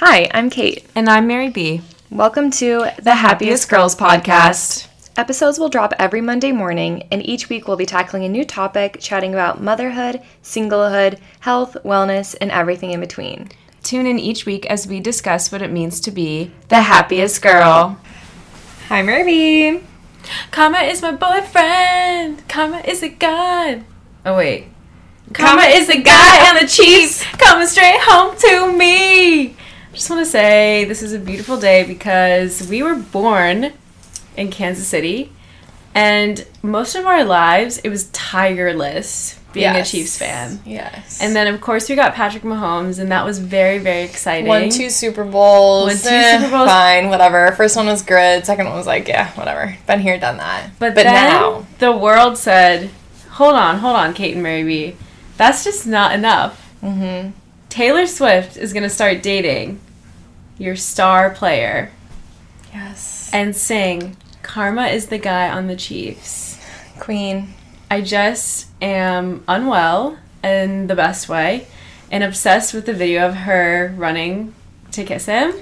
Hi, I'm Cate. And I'm Mary B. Welcome to the, Happiest Girls Podcast. Episodes will drop every Monday morning, and each week we'll be tackling a new topic, chatting about motherhood, singlehood, health, wellness, and everything in between. Tune in each week as we discuss what it means to be the happiest girl. Hi, Mary B. Karma is my boyfriend. Karma is a god. Oh, wait. Karma is the guy on the Chiefs coming straight home to me. Just want to say this is a beautiful day because we were born in Kansas City, and most of our lives it was tireless being Yes. a Chiefs fan. Yes. And then of course we got Patrick Mahomes, and that was very very exciting. Won two Super Bowls. Won two eh, Super Bowls. Fine, whatever. First one was good. Second one was like, yeah, whatever. Been here, done that. But, but now, the world said, "Hold on, hold on, Cate and Mary B. That's just not enough." hmm Taylor Swift is gonna start dating your star player yes, and sing "Karma is the guy on the Chiefs." Queen. I just am unwell in the best way and obsessed with the video of her running to kiss him.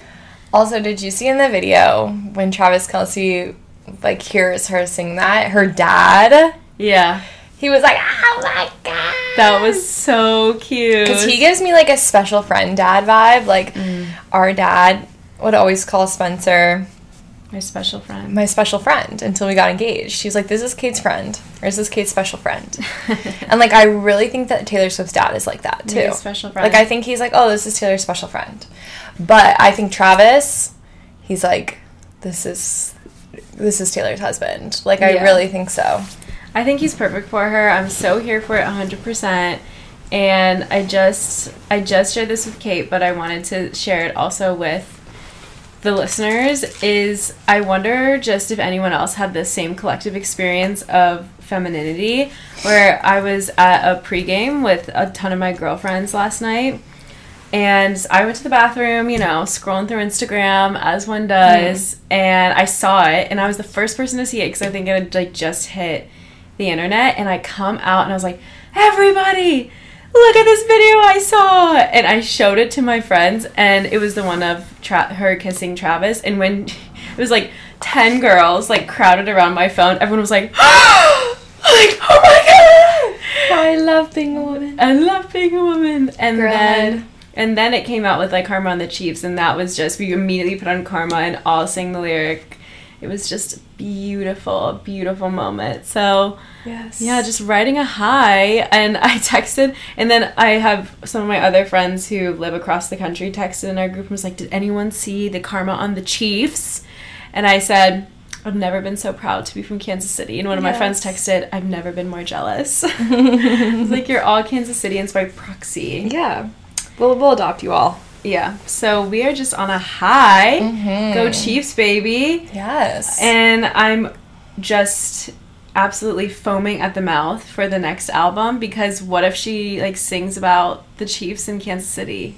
Also, did you see in the video when Travis Kelce like hears her sing that? Her dad, Yeah, he was like, "Oh my god!" That was so cute. because he gives me like a special friend dad vibe. Like Mm. our dad would always call Spencer my special friend. my special friend until we got engaged. She's like, "This is Cate's friend, or is this Cate's special friend?" and like, I really think that Taylor Swift's dad is like that too. Special friend. Like, I think he's like, "Oh, this is Taylor's special friend," but I think Travis, he's like, "This is." This is Taylor's husband. Like, I Yeah. really think so. I think he's perfect for her. I'm so here for it 100%. And I just I just shared this with Kate, but I wanted to share it also with the listeners is I wonder just if anyone else had the same collective experience of femininity where I was at a pregame with a ton of my girlfriends last night and I went to the bathroom, you know, scrolling through Instagram as one does, mm-hmm. and I saw it, and I was the first person to see it because I think it had like just hit the internet, and I come out and I was like, everybody, look at this video I saw, and I showed it to my friends, and it was the one of Tra- her kissing Travis, and when it was like ten girls like crowded around my phone, everyone was like, like, oh my god. I love being a woman. I love being a woman. And then and then it came out with like Karma on the Chiefs and that was just we immediately put on Karma and all sang the lyric. It was just a beautiful, beautiful moment. So Yes. yeah, just riding a high and I texted and then I have some of my other friends who live across the country texted in our group and was like, Did anyone see the Karma on the Chiefs? And I said I've never been so proud to be from Kansas City. And one of my friends texted, I've never been more jealous. It's like you're all Kansas Cityans by proxy. yeah, we'll, we'll adopt you all. Yeah. So we are just on a high. Mhm. Go Chiefs, baby. Yes. And I'm just absolutely foaming at the mouth for the next album because what if she like sings about the Chiefs in Kansas City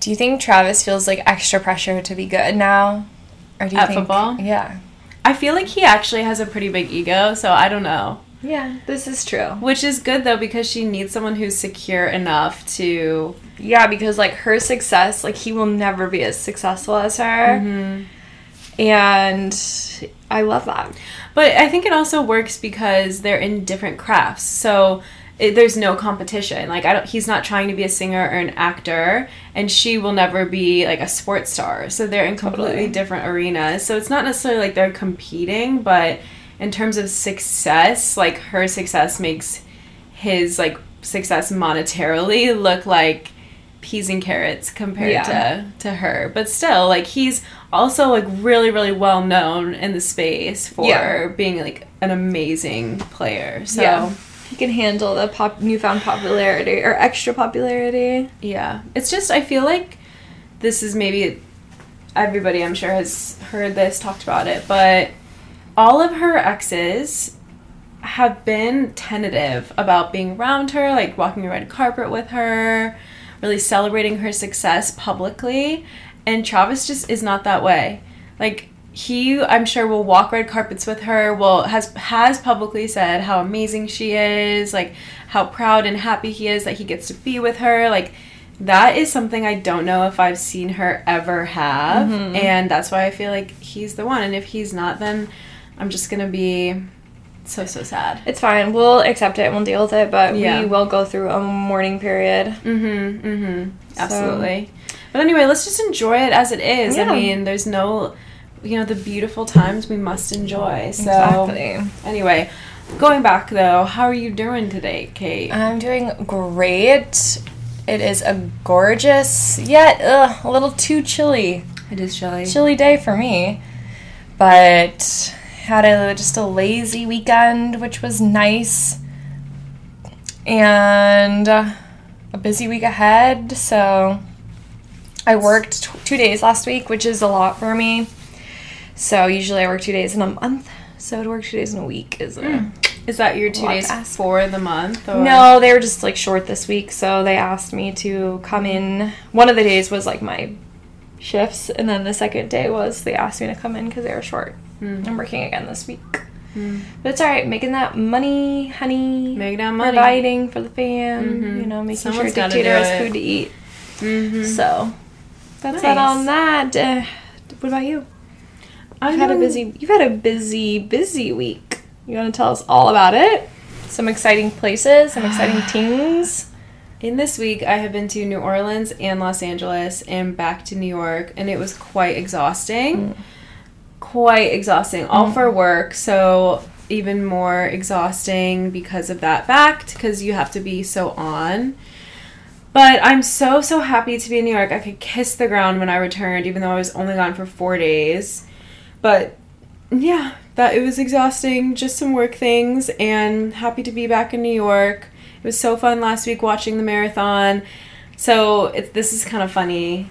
do you think Travis feels like extra pressure to be good now? Or do you At think, football? Yeah. I feel like he actually has a pretty big ego, so I don't know. Yeah, this is true. Which is good though because she needs someone who's secure enough to Yeah, because like her success, like he will never be as successful as her. Mm-hmm. And I love that. But I think it also works because they're in different crafts. So it, there's no competition. Like I don't he's not trying to be a singer or an actor and she will never be like a sports star. So they're in completely Totally. different arenas. So it's not necessarily like they're competing, but in terms of success, like her success makes his like success monetarily look like peas and carrots compared Yeah. to to her but still like he's also like really really well known in the space for Yeah. being like an amazing player so yeah. He can handle the pop newfound popularity or extra popularity. yeah it's just i feel like this is maybe everybody i'm sure has heard this talked about it but all of her exes have been tentative about being around her like walking the red carpet with her really celebrating her success publicly and travis just is not that way like he i'm sure will walk red carpets with her will has has publicly said how amazing she is like how proud and happy he is that he gets to be with her like that is something I don't know if I've seen her ever have. Mm-hmm. And that's why I feel like he's the one. And if he's not, then I'm just going to be so, so sad. It's fine. We'll accept it and we'll deal with it, but Yeah. we will go through a mourning period. Mm hmm. Absolutely. But anyway, let's just enjoy it as it is. Yeah. I mean, there's no, you know, the beautiful times we must enjoy. So, Exactly. anyway, going back though, how are you doing today, Cate? I'm doing great. It is a gorgeous, yet ugh, a little too chilly, it is chilly. chilly day for me. But had a just a lazy weekend, which was nice, and uh, a busy week ahead. So I worked t- two days last week, which is a lot for me. So usually I work two days in a month. So to work two days in a week is a Is that your two days for the month? Or? No, they were just like short this week, so they asked me to come in. One of the days was like my shifts, and then the second day was they asked me to come in because they were short. Mm. I'm working again this week, Mm. but it's all right. Making that money, honey. Making that money. Providing for the fam, Mhm. you know, making Someone's sure dictator has food to eat. Mm-hmm. So that's Nice. that on that. Uh, what about you? I've You've had a busy. You've had a busy, busy week. You want to tell us all about it? Some exciting places, some exciting things. In this week, I have been to New Orleans and Los Angeles and back to New York, and it was quite exhausting. Quite exhausting, all for mm. work, so even more exhausting because of that fact, because you have to be so on. But I'm so, so happy to be in New York. I could kiss the ground when I returned, even though I was only gone for four days. But yeah, that it was exhausting, just some work things, and happy to be back in New York. It was so fun last week watching the marathon. So it, this is kind of funny.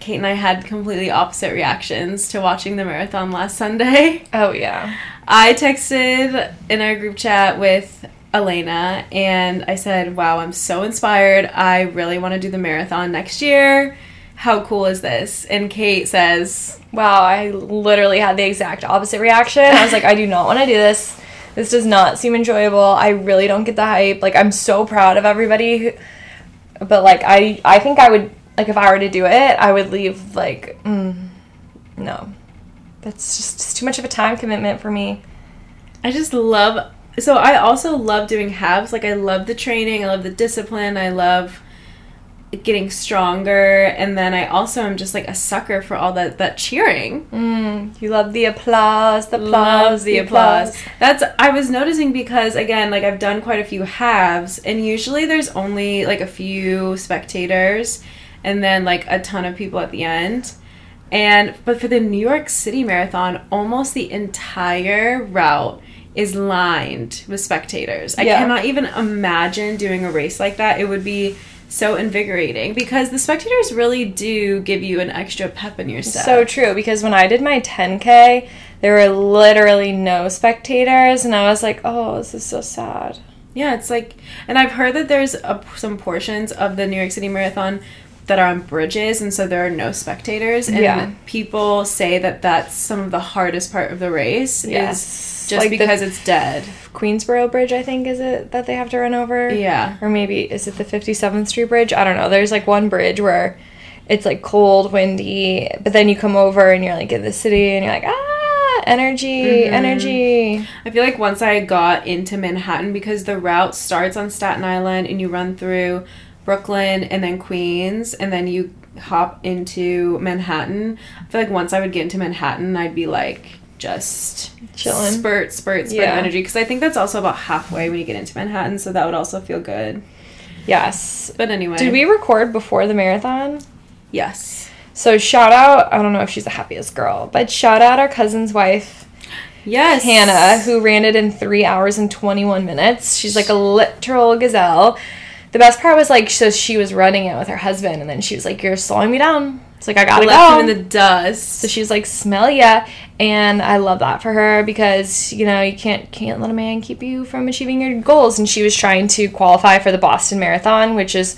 Cate and I had completely opposite reactions to watching the marathon last Sunday. Oh yeah. I texted in our group chat with Elena and I said, Wow, I'm so inspired. I really want to do the marathon next year. How cool is this? And Cate says, Wow, I literally had the exact opposite reaction. I was like, I do not want to do this. This does not seem enjoyable. I really don't get the hype. Like I'm so proud of everybody. who- But like I I think I would like if I were to do it, I would leave like mm, no. That's just it's too much of a time commitment for me. I just love. So I also love doing halves. Like I love the training. I love the discipline. I love getting stronger. And then I also am just like a sucker for all that that cheering. Mm, you love the applause, the applause, Love the applause. That's I was noticing because again, like I've done quite a few halves, and usually there's only like a few spectators, and then like a ton of people at the end. And but for the New York City Marathon, almost the entire route is lined with spectators. I cannot even imagine doing a race like that. It would be so invigorating because the spectators really do give you an extra pep in your step. So true because when I did my 10k, there were literally no spectators, and I was like, "Oh, this is so sad." Yeah, it's like, and I've heard that there's a, some portions of the New York City Marathon that are on bridges, and so there are no spectators. And Yeah. people say that that's some of the hardest part of the race Yes. is just Like the- because it's dead. Queensboro Bridge, I think, is it that they have to run over? Yeah. Or maybe is it the 57th Street Bridge? I don't know. There's like one bridge where it's like cold, windy, but then you come over and you're like in the city and you're like, ah, energy, Mhm. energy. I feel like once I got into Manhattan, because the route starts on Staten Island and you run through Brooklyn and then Queens, and then you hop into Manhattan. I feel like once I would get into Manhattan, I'd be like just Chillin'. spurt, spurt, spurt Yeah. of energy. Because I think that's also about halfway when you get into Manhattan, so that would also feel good. Yes. But anyway, Did we record before the marathon? Yes. So shout out, I don't know if she's the happiest girl, but shout out our cousin's wife, Yes. Hannah, who ran it in three hours and 21 minutes. She's like a literal gazelle. The best part was like, so she was running it with her husband, and then she was like, You're slowing me down. It's like, I gotta left go. him in the dust. so she was like, Smell ya. And I love that for her because, you know, you can't can't let a man keep you from achieving your goals. And she was trying to qualify for the Boston Marathon, which is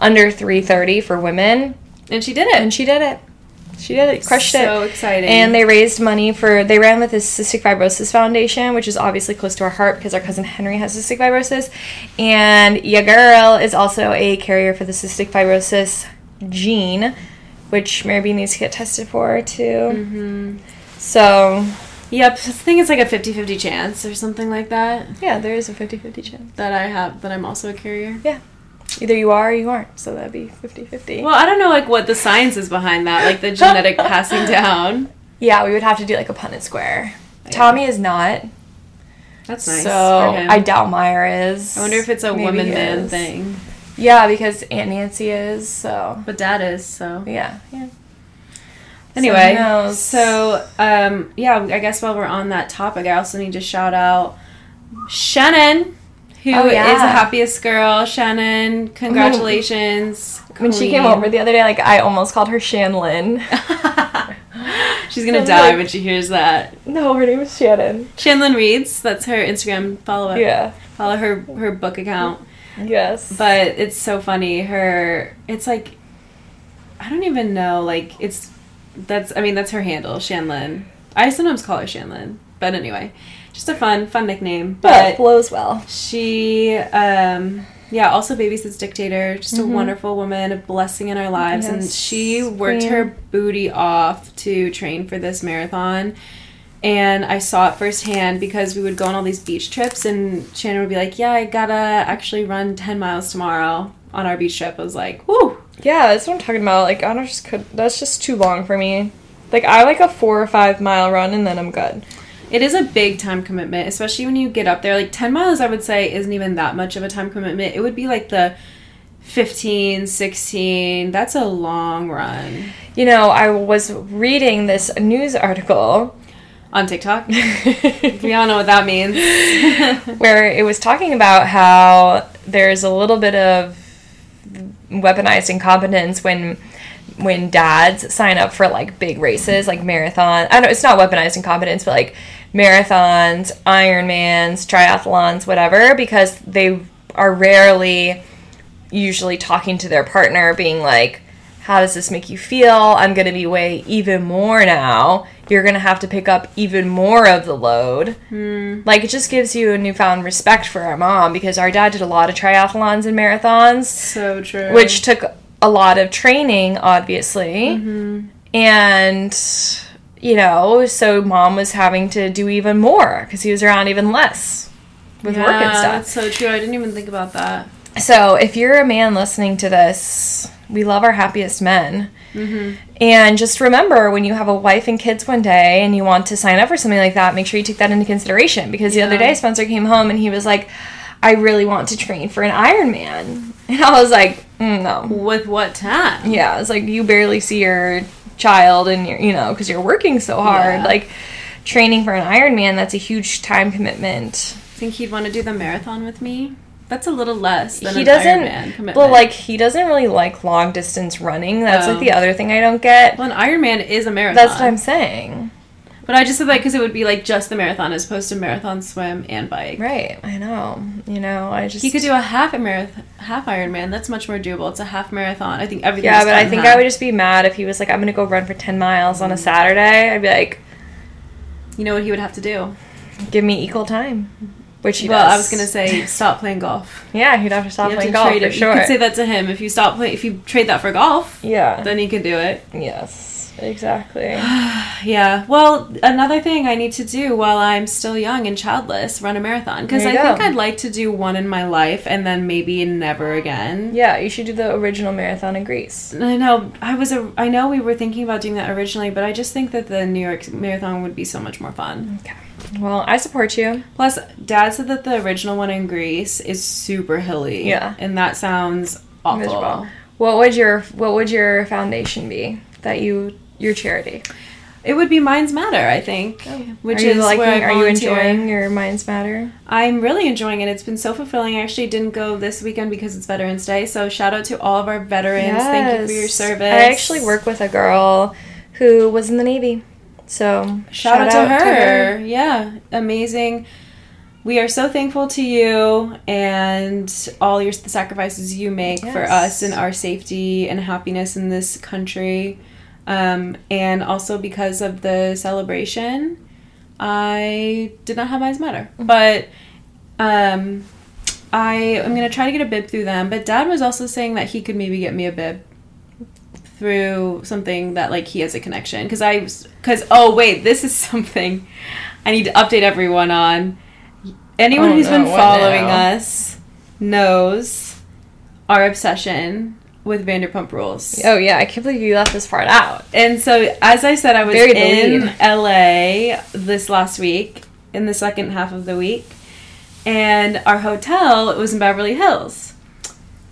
under 330 for women. and she did it. And she did it. She did it, crushed it. So exciting. And they raised money for, they ran with the Cystic Fibrosis Foundation, which is obviously close to our heart because our cousin Henry has cystic fibrosis. And your girl is also a carrier for the cystic fibrosis gene, which Mary B needs to get tested for too. Mm-hmm. So, Yep, I think it's like a 50-50 chance or something like that yeah, there is a 50 50 chance. that I have that I'm also a carrier. Either you are or you aren't. So that'd be 50 50. Well, I don't know like what the science is behind that, like the genetic passing down. yeah, we would have to do like a Punnett square. Tommy is not. That's nice. So. I doubt Meyer is. I wonder if it's a Maybe woman man thing. Yeah, because Aunt Nancy is. So But dad is, so. yeah, yeah. Anyway, knows? so um, yeah, I guess while we're on that topic, I also need to shout out Shannon, who oh, is Oh, yeah. the happiest girl. Shannon, congratulations! When she came over the other day, like I almost called her Shanlin. She's gonna die like- when she hears that. no, her name is Shannon. Shanlin reads. That's her Instagram. Follow it. Yeah. Follow her her book account. Yes. But it's so funny. Her it's like I don't even know. Like it's that's I mean that's her handle, Shanlin. I sometimes call her Shanlin. But anyway, just a fun fun nickname. but But flows well. she um yeah, also babysits dictator, just a wonderful woman, a blessing in our lives. And she worked queen. her booty off to train for this marathon. And I saw it firsthand because we would go on all these beach trips, and Shannon would be like, Yeah, I gotta actually run 10 miles tomorrow on our beach trip. I was like, Whoo! Yeah, that's what I'm talking about. Like I don't just could. That's just too long for me. Like I like a four or five mile run and then I'm good. It is a big time commitment, especially when you get up there. Like 10 miles, I would say, isn't even that much of a time commitment. It would be like the 15, 16. That's a long run You know, I was reading this news article on TikTok. we all know what that means. where it was talking about how there's a little bit of weaponized incompetence when when dads sign up for like big races like marathon I know it's not weaponized incompetence but like marathons ironmans triathlons whatever because they are rarely usually talking to their partner being like how does this make you feel? I'm going to be way even more now. You're going to have to pick up even more of the load. Hmm. Like it just gives you a newfound respect for our mom because our dad did a lot of triathlons and marathons so true. which took a lot of training obviously. Mm-hmm. And you know so mom was having to do even more because he was around even less with work and stuff That's so true. I didn't even think about that. so if you're a man listening to this we love our happiest men and just remember when you have a wife and kids one day and you want to sign up for something like that, make sure you take that into consideration. Because the other day, Spencer came home and he was like, I really want to train for an Ironman. And I was like, mm, no. With what time? Yeah, it's like you barely see your child and you're, you know, because you're working so hard. Yeah. Like training for an Ironman, that's a huge time commitment. Think he'd want to do the marathon with me? That's a little less than he an doesn't, Ironman commitment. but like he doesn't really like long distance running. That's Oh. like the oh. other thing I don't get. well, an Ironman is a marathon. That's what I'm saying. But I just said that because it would be like just the marathon as opposed to marathon, swim, and bike. Right. I know. You know, I just He could do a half a marathon, half Ironman. That's much more doable. It's a half marathon. I think everything. Yeah, but I think I would just be mad if he was like, I'm gonna go run for ten miles on a mm. Saturday. I'd be like, You know what he would have to do? give me equal time. Which he well, does. I was gonna say stop playing golf. Yeah, he'd have to stop You playing to golf trade for it. sure. You could say that to him if you stop playing. If you trade that for golf, yeah. then he could do it. yes. Exactly. Yeah. Well, another thing I need to do while I'm still young and childless, run a marathon because I you think. I'd like to do one in my life and then maybe never again. Yeah, you should do the original marathon in Greece. I know I was a I know we were thinking about doing that originally, but I just think that the New York Marathon would be so much more fun. Okay. Well, I support you. Plus, Dad said that the original one in Greece is super hilly. Yeah. and that sounds awful. Miserable. What would your What would your foundation be that you your charity? It would be Minds Matter, I think, oh, which Oh. are you is liking? where I Are you enjoying your Minds Matter? I'm really enjoying it. It's been so fulfilling. I actually didn't go this weekend because it's Veterans Day. So shout out to all of our veterans. Thank you for your service. I actually work with a girl who was in the Navy. So Shout, out, to, her. Yeah, amazing. We are so thankful to you and all your the sacrifices you make for us and our safety and happiness in this country. Um, and also because of the celebration, I did not have Minds Matter. But um, I am going to try to get a bib through them. But dad was also saying that he could maybe get me a bib through something that like he has a connection because I was because oh wait this is something I need to update everyone on anyone Oh, who's been following now? us knows our obsession with Vanderpump Rules Oh yeah, I can't believe you left this part out. and so as I said I was Buried in. LA this last week in the second half of the week and our hotel it was in Beverly Hills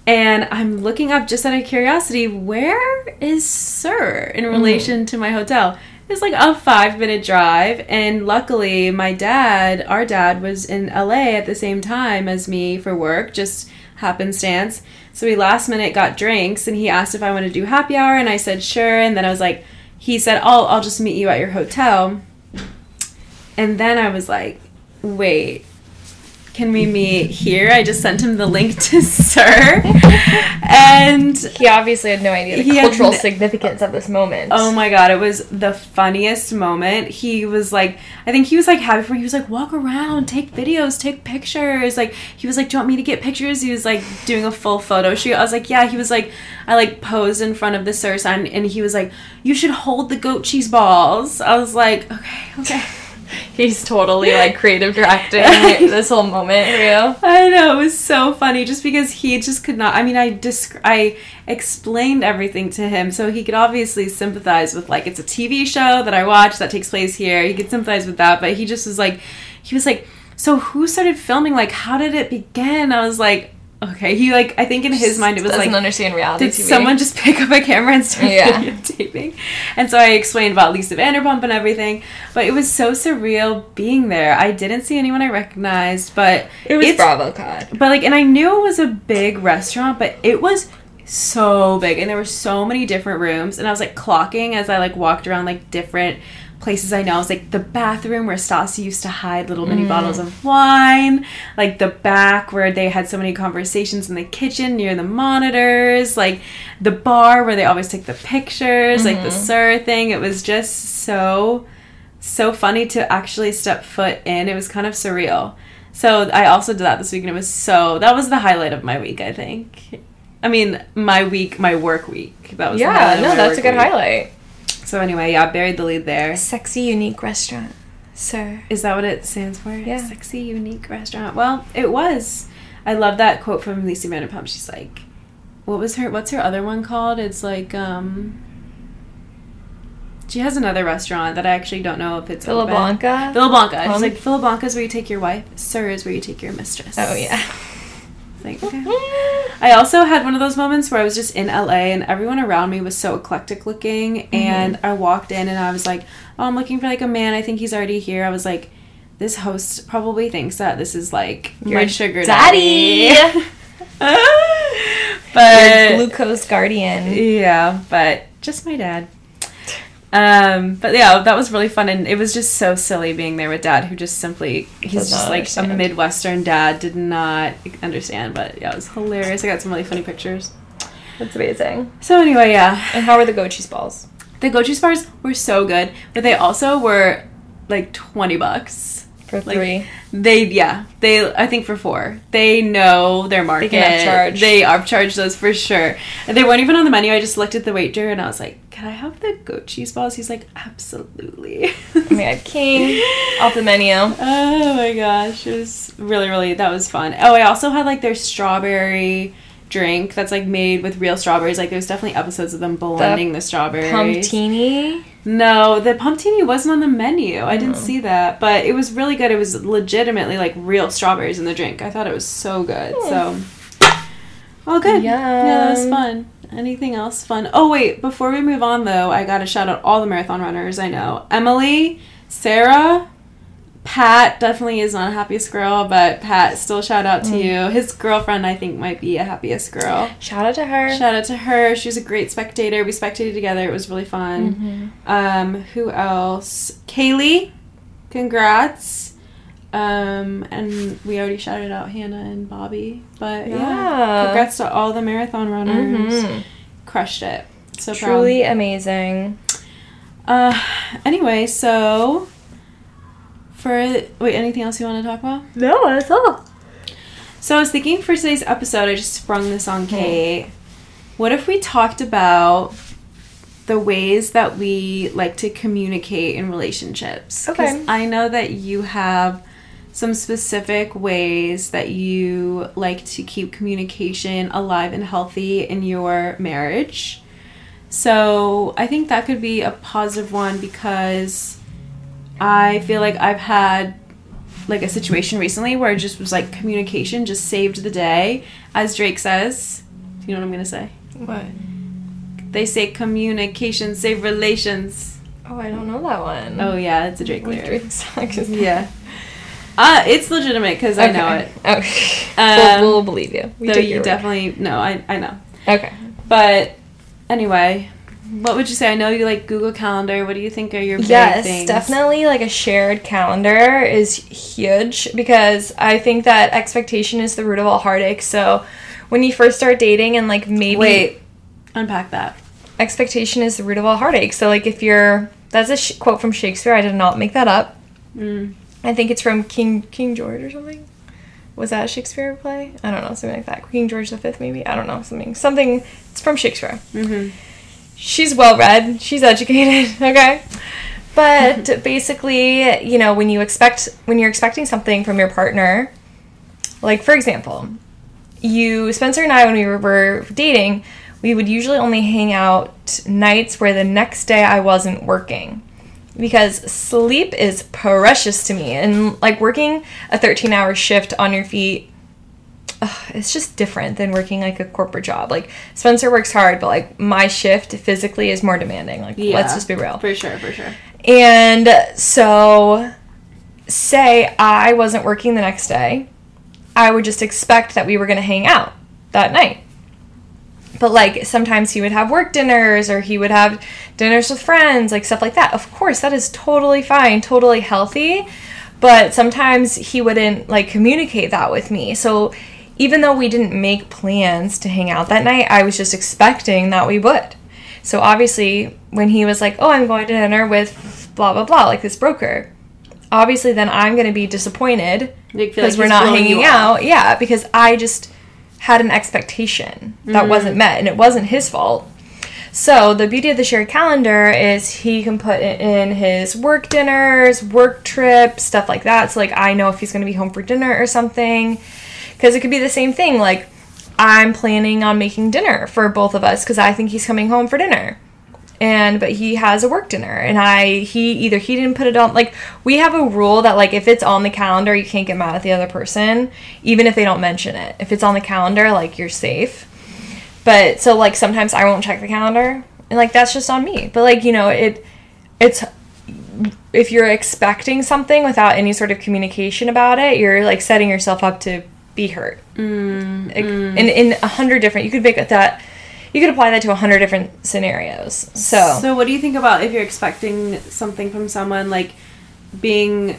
and I'm looking up just out of curiosity, where is SUR in mm. relation to my hotel? It's like a five minute drive, and luckily, my dad, our dad, was in LA at the same time as me for work, just happenstance. So we last minute got drinks, and he asked if I wanted to do happy hour, and I said sure. And then I was like, he said, "I'll I'll just meet you at your hotel." And then I was like, wait, can we meet here? I just sent him the link to SUR. and He obviously had no idea the He had cultural significance of this moment. oh my god, it was the funniest moment. He was like, I think he was like happy for me. He was like, walk around, take videos, take pictures. Like, he was like, do you want me to get pictures? He was like doing a full photo shoot. I was like, yeah. He was like, I like posed in front of the SUR sign and he was like, you should hold the goat cheese balls. I was like, okay, okay. He's totally like creative directing this whole moment you. I know it was so funny just because he just could not. I mean, I disc- I explained everything to him so he could obviously sympathize with like it's a TV show that I watch that takes place here. He could sympathize with that, but he just was like, he was like, so who started filming? Like, how did it begin? I was like, okay. He like, I think in his mind it was like doesn't like. understand reality Did TV. someone just pick up a camera and start Yeah. videotaping? And so I explained about Lisa Vanderpump and everything, but it was so surreal being there. I didn't see anyone I recognized, but it was it's- Bravo Cod. but like, and I knew it was a big restaurant, but it was so big, and there were so many different rooms, and I was like clocking as I like walked around like different places I know. I was like the bathroom where Stassi used to hide little mini mm. bottles of wine, like the back where they had so many conversations in the kitchen near the monitors, like the bar where they always take the pictures, like the mm-hmm. SUR thing. It was just so so funny to actually step foot in. It was kind of surreal. So I also did that this week, and it was so that was the highlight of my week. I think. I mean, my week, my work week. That was Yeah, of no, that's a good week. highlight. So anyway, yeah, buried the lead there. Sexy, unique restaurant, SUR. Is that what it stands for? Yeah. Sexy, unique restaurant. Well, it was. I love that quote from Lisa Vanderpump. She's like, "What was her? What's her other one called? It's like, um." She has another restaurant that I actually don't know if it's Villa open. Blanca. Villa Blanca. She's like Villa Blanca is where you take your wife. SUR is where you take your mistress. Oh yeah. Like, okay. I also had one of those moments where I was just in LA and everyone around me was so eclectic looking, mm-hmm. and I walked in and I was like, "Oh, I'm looking for like a man. I think he's already here." I was like, "This host probably thinks that this is like Your my sugar daddy. daddy." Your but glucose guardian. yeah, but just my dad. Um, but yeah, that was really fun, and it was just so silly being there with dad, who just simply he's just like understand. a midwestern dad, did not understand. But yeah, it was hilarious. I got some really funny pictures. That's amazing. So anyway, yeah, And how were the goat cheese balls? the gochu bars were so good, but they also were like twenty bucks. For Like, three. They yeah they I think for four they know their market. can upcharge. They upcharge those for sure. And they weren't even on the menu. I just looked at the waiter and I was like, "Can I have the goat cheese balls?" He's like, "Absolutely." we had king off the menu. oh my gosh, it was really really that was fun. Oh, I also had like their strawberry drink that's like made with real strawberries. Like there's definitely episodes of them blending the, strawberries. Pumptini. No, the pumptini wasn't on the menu. I didn't see that, but it was really good. It was legitimately like real strawberries in the drink. I thought it was so good. Hmm. So, all good. Yeah, Yeah that was fun. Anything else fun? Oh wait, before we move on though, I gotta shout out all the marathon runners I know. Emily, Sarah, Pat definitely is not a happiest girl, but Pat, still shout out to you. His girlfriend, I think, might be a happiest girl. Shout out to her. Shout out to her. She was a great spectator. We spectated together. It was really fun. Mhm. Um, who else? Kaylee, congrats. Um, and we already shouted out Hannah and Bobby. But yeah, Yeah. congrats to all the marathon runners. Mhm. Crushed it. So Truly amazing. Uh, anyway, so for wait, anything else you want to talk about? No, that's all. So I was thinking for today's episode, I just sprung this on mm. Cate. What if we talked about the ways that we like to communicate in relationships? Okay. I know that you have some specific ways that you like to keep communication alive and healthy in your marriage. So I think that could be a positive one because I feel like I've had like a situation recently where it just was like communication just saved the day. As Drake says, do you know what I'm gonna say? What? They say communication save relations. Oh, I don't know that one. Oh yeah, it's a Drake lyric. Drake song? Yeah. Uh, it's legitimate because I know it. Okay. Um, we'll, we'll believe you. We Though you definitely no, I I know. Okay. But anyway, what would you say? I know you like Google Calendar. What do you think are your big Yes, things? definitely like a shared calendar is huge because I think that expectation is the root of all heartache. So when you first start dating and like maybe Wait, unpack that. expectation is the root of all heartache. So like if you're that's a sh- quote from Shakespeare. I did not make that up. Mm. I think it's from King King George or something. Was that a Shakespeare play? I don't know, something like that. King George V, maybe. I don't know, something. Something. It's from Shakespeare. Mm-hmm. She's well read, she's educated, okay? But basically, you know, when you expect when you're expecting something from your partner, like for example, you Spencer and I when we were, were dating, we would usually only hang out nights where the next day I wasn't working. Because sleep is precious to me and like working a 13-hour shift on your feet ugh, it's just different than working like a corporate job. Like Spencer works hard, but like my shift physically is more demanding. Like let's just be real. For sure, for sure. And so say I wasn't working the next day, I would just expect that we were going to hang out that night. But like sometimes he would have work dinners or he would have dinners with friends, like stuff like that. Of course, that is totally fine, totally healthy. But sometimes he wouldn't like communicate that with me. So even though we didn't make plans to hang out that night, I was just expecting that we would. So obviously, when he was like, "Oh, I'm going to dinner with blah blah blah," like this broker, obviously then I'm going to be disappointed because like we're not hanging out. Yeah, because I just had an expectation that Mm. wasn't met, and it wasn't his fault. So the beauty of the shared calendar is he can put in his work dinners, work trips, stuff like that. So like I know if he's going to be home for dinner or something, because it could be the same thing. Like I'm planning on making dinner for both of us because I think he's coming home for dinner. And but he has a work dinner and i he either he didn't put it on like we have a rule that like if it's on the calendar you can't get mad at the other person even if they don't mention it. If it's on the calendar like you're safe. But so like sometimes i won't check the calendar and like that's just on me. But like you know it it's if you're expecting something without any sort of communication about it you're like setting yourself up to be hurt Mm, like, in in a hundred different you could make that you could apply that to a hundred different scenarios so So, what do you think about if you're expecting something from someone, like being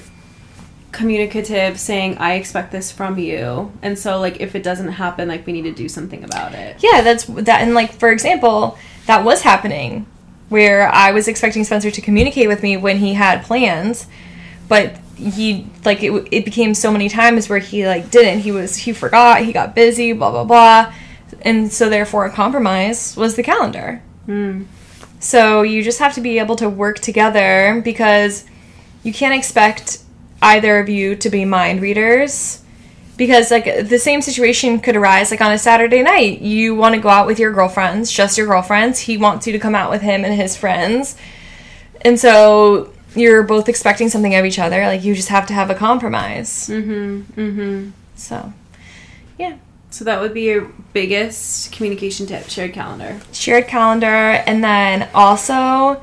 communicative, saying, I expect this from you? And so, like, if it doesn't happen, like, we need to do something about it. yeah that's that and like for example that was happening where i was expecting spencer to communicate with me when he had plans but he like it, it became so many times where he like didn't. He was he forgot he got busy blah blah blah. And so therefore a compromise was the calendar. Mm. So you just have to be able to work together because you can't expect either of you to be mind readers because like the same situation could arise like on a Saturday night. You want to go out with your girlfriends just your girlfriends. He wants you to come out with him and his friends. And so you're both expecting something of each other like you just have to have a compromise Mm-hmm. Mm-hmm. so yeah So that would be your biggest communication tip, shared calendar. shared calendar and then also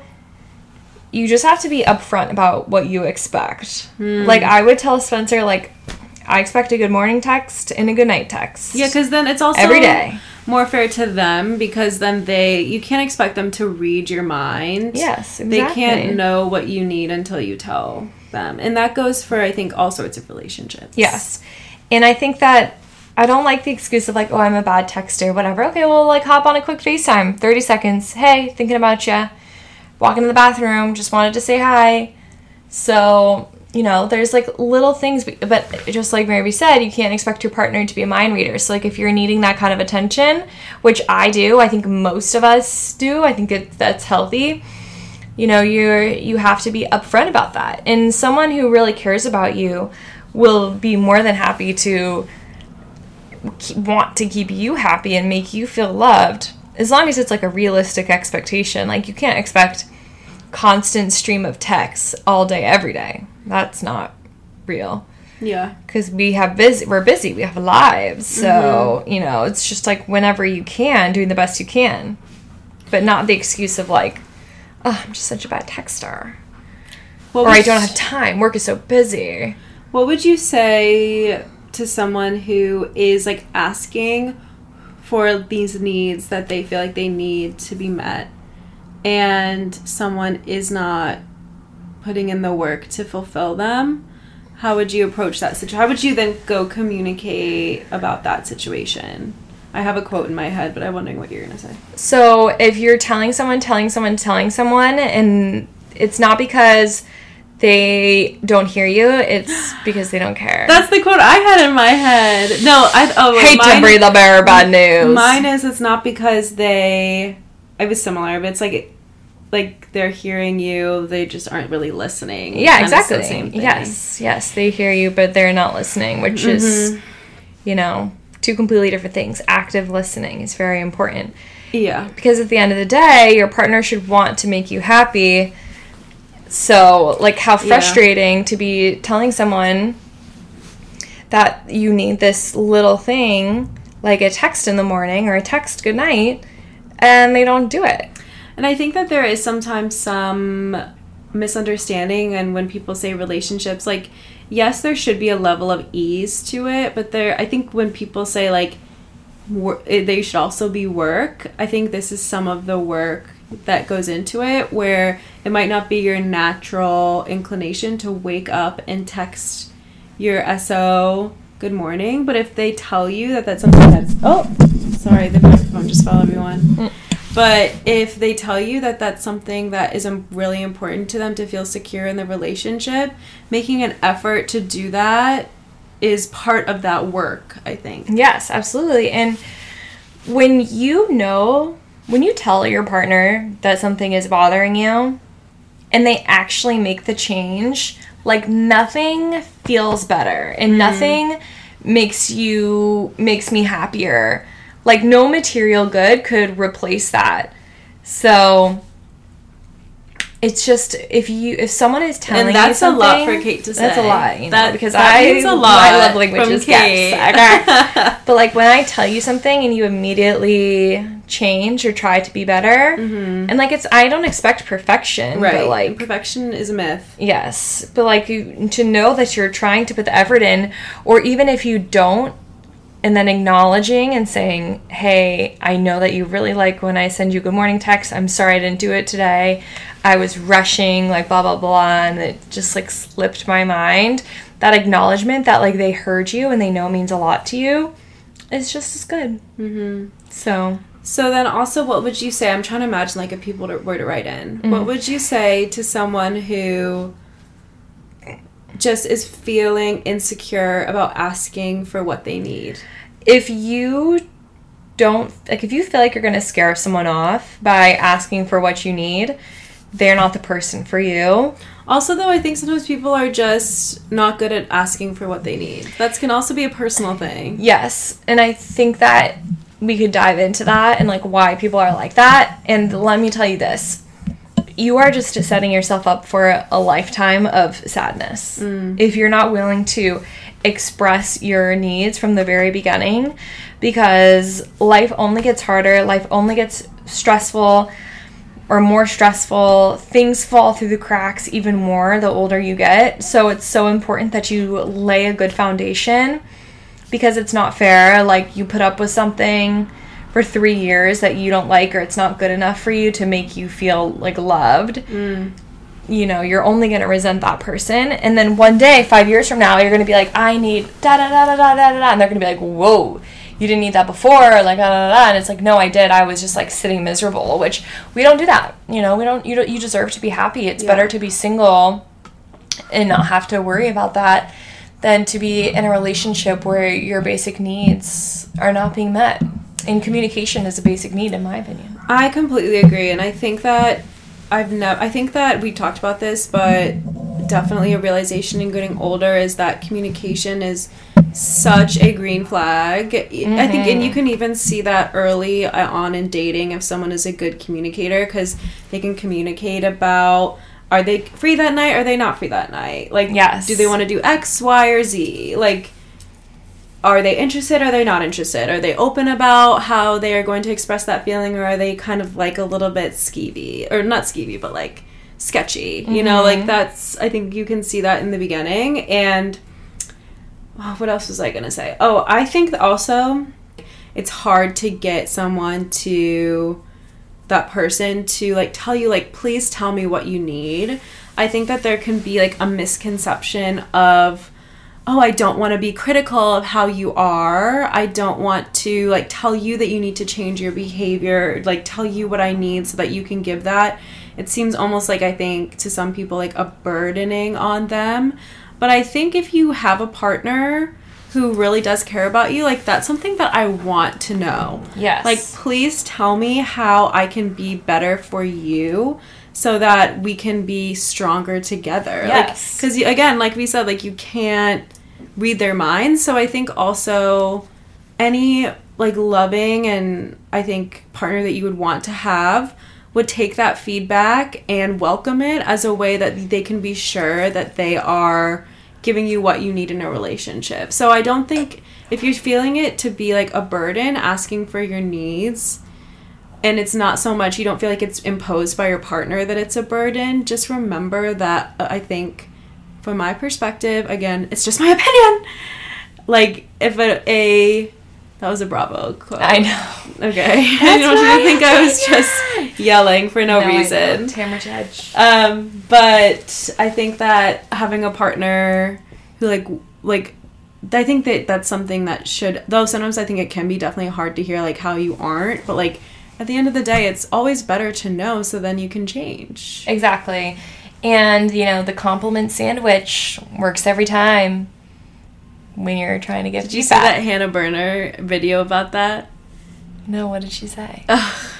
you just have to be upfront about what you expect like i would tell spencer like i expect a good morning text and a good night text Yeah, because then it's also every day more fair to them because then they you can't expect them to read your mind. yes exactly. They can't know what you need until you tell them. And that goes for I think all sorts of relationships. yes and i think that i don't like the excuse of like oh i'm a bad texter whatever okay well like hop on a quick facetime 30 seconds hey thinking about you Walking into the bathroom, just wanted to say hi. So, you know, there's like little things, but just like Mary said, you can't expect your partner to be a mind reader. So, like, if you're needing that kind of attention, which I do, I think most of us do, I think that's healthy. You know, you're you have to be upfront about that. And someone who really cares about you will be more than happy to keep, want to keep you happy and make you feel loved as long as it's like a realistic expectation like you can't expect constant stream of texts all day every day that's not real. Yeah. because we have busy we're busy we have lives so mm-hmm. you know it's just like whenever you can doing the best you can. But not the excuse of like oh i'm just such a bad texter What or i don't have time work is so busy. What would you say to someone who is like asking for these needs that they feel like they need to be met and someone is not putting in the work to fulfill them? How would you approach that situation? How would you then go communicate about that situation? I have a quote in my head, but I'm wondering what you're going to say. So if you're telling someone, telling someone, telling someone, and it's not because they don't hear you, it's because they don't care. That's the quote I had in my head. No, I oh wait, Hate to breathe the bearer bad news. Mine is it's not because they it was similar, but it's like like they're hearing you, they just aren't really listening. yeah, exactly. same thing. Yes, yes, they hear you, but they're not listening, which Mm-hmm. is, you know, two completely different things. Active listening is very important Yeah. because at the end of the day, your partner should want to make you happy. So, like, how frustrating to be telling someone that you need this little thing, like a text in the morning or a text good night, and they don't do it. And I think that there is sometimes some misunderstanding and when people say relationships like yes there should be a level of ease to it but there I think when people say like wor- they should also be work I think this is some of the work that goes into it where it might not be your natural inclination to wake up and text your SO good morning but if they tell you that that's something that's oh sorry the microphone just fell everyone mm. But if they tell you that that's something that is um, really important to them to feel secure in the relationship, making an effort to do that is part of that work, I think. Yes, absolutely. And when you know, when you tell your partner that something is bothering you and they actually make the change, like nothing feels better and nothing makes you makes me happier. Like no material good could replace that. So it's just if you if someone is telling And that's you a lot for Cate to say. That's a lot, you know, That- because that I a lot I love from languages. Cate. Yes. But like when I tell you something and you immediately change or try to be better, and like it's I don't expect perfection, Mm-hmm. right. But like perfection is a myth. yes, but like you, to know that you're trying to put the effort in, or even if you don't, and then acknowledging and saying, "Hey, I know that you really like when I send you good morning text. I'm sorry I didn't do it today. I was rushing, like blah blah blah, and it just like slipped my mind." That acknowledgement that like they heard you and they know means a lot to you is just as good. Mm-hmm. So So then also what would you say? I'm trying to imagine like if people were to write in. Mm-hmm. What would you say to someone who just is feeling insecure about asking for what they need? if you don't like if you feel like you're going to scare someone off by asking for what you need they're not the person for you Also, though, I think sometimes people are just not good at asking for what they need. That can also be a personal thing. yes and i think that we could dive into that and like why people are like that and let me tell you this you are just setting yourself up for a lifetime of sadness. Mm. If you're not willing to express your needs from the very beginning because life only gets harder life only gets stressful or more stressful things fall through the cracks even more the older you get. So it's so important that you lay a good foundation because it's not fair like you put up with something for three years that you don't like or it's not good enough for you to make you feel like loved, mm. you know, you're only going to resent that person. And then one day, five years from now, you're going to be like, I need da da da da da da da. And they're going to be like, whoa you didn't need that before, like da, da, da. and it's like no, I did. I was just like sitting miserable, which we don't do that. You know, we don't. You don't, you deserve to be happy. It's yeah. better to be single and not have to worry about that than to be in a relationship where your basic needs are not being met. And communication is a basic need, in my opinion. I completely agree, and I think that I've never. I think that we talked about this, but definitely a realization in getting older is that communication is such a green flag. I think, and you can even see that early uh, on in dating if someone is a good communicator because they can communicate about. Are they free that night? Are they not free that night? Like, Yes. do they want to do X, Y, or Z? Like, are they interested are they not interested? Are they open about how they are going to express that feeling or are they kind of like a little bit skeevy? Or not skeevy but like sketchy you know? Like mm-hmm. that's i think you can see that in the beginning and oh, what else was i to say? Oh i think also it's hard to get someone to that person to like tell you like please tell me what you need. I think that there can be like a misconception of oh i don't want to be critical of how you are. I don't want to like tell you that you need to change your behavior like tell you what i need so that you can give that. It seems almost like i think to some people like a burdening on them. But i think if you have a partner who really does care about you like that's something that i want to know. Yes. like please tell me how i can be better for you so that we can be stronger together. Yes. because again like we said like you can't read their minds. So i think also any like loving and i think partner that you would want to have would take that feedback and welcome it as a way that they can be sure that they are giving you what you need in a relationship. So i don't think if you're feeling it to be like a burden asking for your needs and it's not so much you don't feel like it's imposed by your partner that it's a burden just remember that uh, i think from my perspective again it's just my opinion like if a, a that was a bravo quote I know. okay i you to think i was just yelling for no, No, reason Tamra Judge. um, but I think that having a partner who like like I think that that's something that should though sometimes I think it can be definitely hard to hear like how you aren't, but like at the end of the day it's always better to know so then you can change. Exactly. And, you know, the compliment sandwich works every time when you're trying to get Did you see that. Hannah Berner video about that? No, what did she say?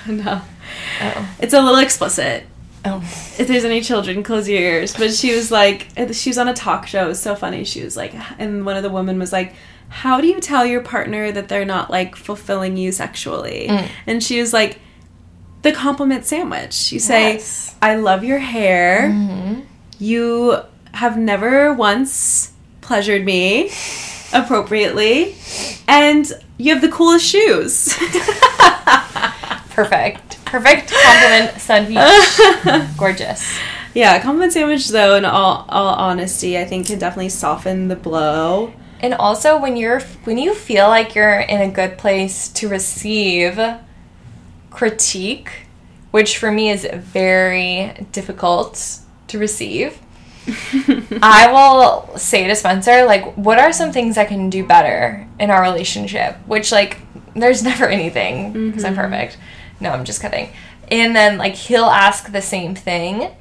Oh, no. Oh. It's a little explicit. Oh. if there's any children, close your ears. But she was like, she was on a talk show. It was so funny. She was like, and one of the women was like, how do you tell your partner that they're not like fulfilling you sexually? Mm. And she was like, the compliment sandwich. You say, Yes. I love your hair. Mm-hmm. You have never once pleasured me appropriately. And you have the coolest shoes. Perfect. Perfect compliment sandwich. Gorgeous. Yeah, compliment sandwich though, in all all honesty, I think can definitely soften the blow. And also when you're when you feel like you're in a good place to receive critique, which for me is very difficult to receive. I will say to Spencer, like, what are some things I can do better in our relationship? Which, like, there's never anything because I'm mm-hmm. perfect. No, I'm just kidding. And then, like, he'll ask the same thing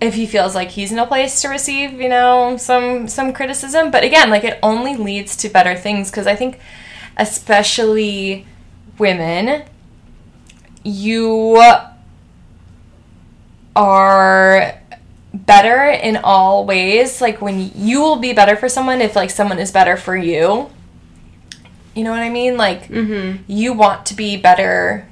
if he feels like he's in a place to receive, you know, some some criticism. But again, like, it only leads to better things because I think, especially women, you are better in all ways. Like when you will be better for someone if like someone is better for you. You know what i mean? Like Mm-hmm. you want to be better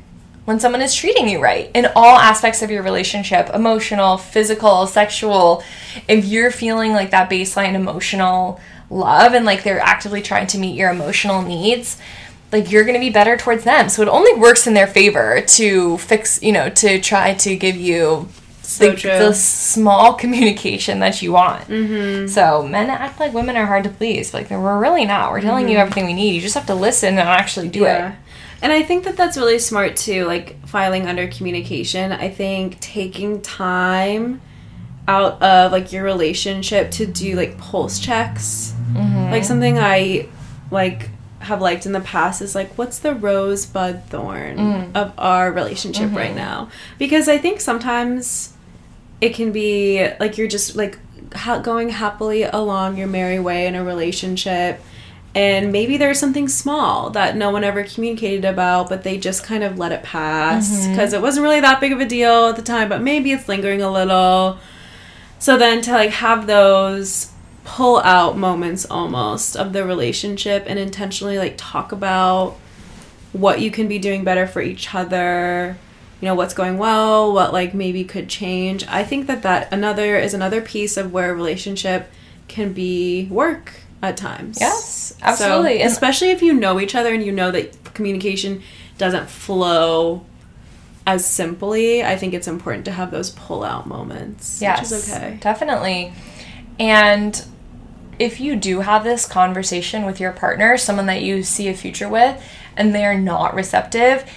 when someone is treating you right. In all aspects of your relationship emotional physical sexual if you're feeling like that baseline emotional love and like they're actively trying to meet your emotional needs like you're going to be better towards them so it only works in their favor to fix you know to try to give you So the, the small communication that you want mm-hmm. so men act like women are hard to please like we're really not we're telling you everything we need you just have to listen and actually do it And I think that that's really smart too, like filing under communication. I think taking time out of like your relationship to do like pulse checks. Mm-hmm. Like something I like have liked in the past is like what's the rosebud thorn Mm. of our relationship right Mm-hmm. now because i think sometimes it can be like you're just like ha- going happily along your merry way in a relationship and maybe there's something small that no one ever communicated about but they just kind of let it pass Mm-hmm. because it wasn't really that big of a deal at the time but maybe it's lingering a little so then to like have those pull out moments almost of the relationship and intentionally like talk about what you can be doing better for each other you know what's going well what like maybe could change i think that that another is another piece of where a relationship can be work at times Yes, absolutely. And- especially if you know each other and you know that communication doesn't flow as simply i think it's important to have those pull out moments Yes, which is okay definitely. And if you do have this conversation with your partner, someone that you see a future with, and they're not receptive,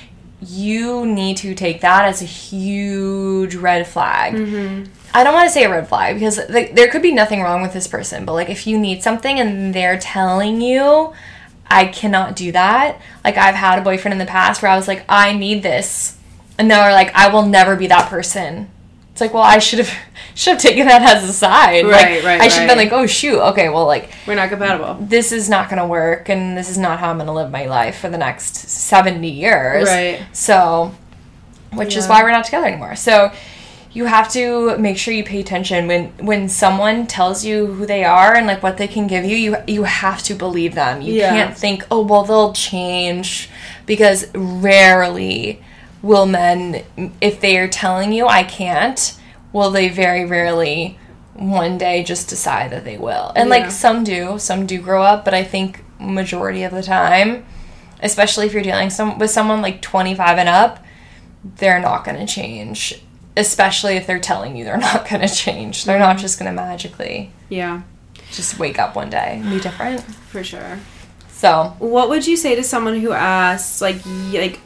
you need to take that as a huge red flag. Mm-hmm. I don't want to say a red flag because like, there could be nothing wrong with this person, but like if you need something and they're telling you, I cannot do that. Like I've had a boyfriend in the past where I was like, I need this, and they're like, I will never be that person. It's like, well, I should have should have taken that as a sign. Right, like, right, I should have been like, oh shoot, okay, well, like we're not compatible this is not going to work, and this is not how I'm going to live my life for the next seventy years. Right. So, which is why we're not together anymore. So, you have to make sure you pay attention when when someone tells you who they are and like what they can give you. You you have to believe them. You Yeah. can't think, oh well, they'll change, because rarely will men, if they are telling you I can't, will they very rarely one day just decide that they will. And Yeah. like some do, some do grow up, but I think majority of the time, especially if you're dealing some with someone like 25 and up, they're not going to change. Especially if they're telling you they're not going to change. They're not mm-hmm. just going to magically yeah just wake up one day and be different. for sure So, what would you say to someone who asks like like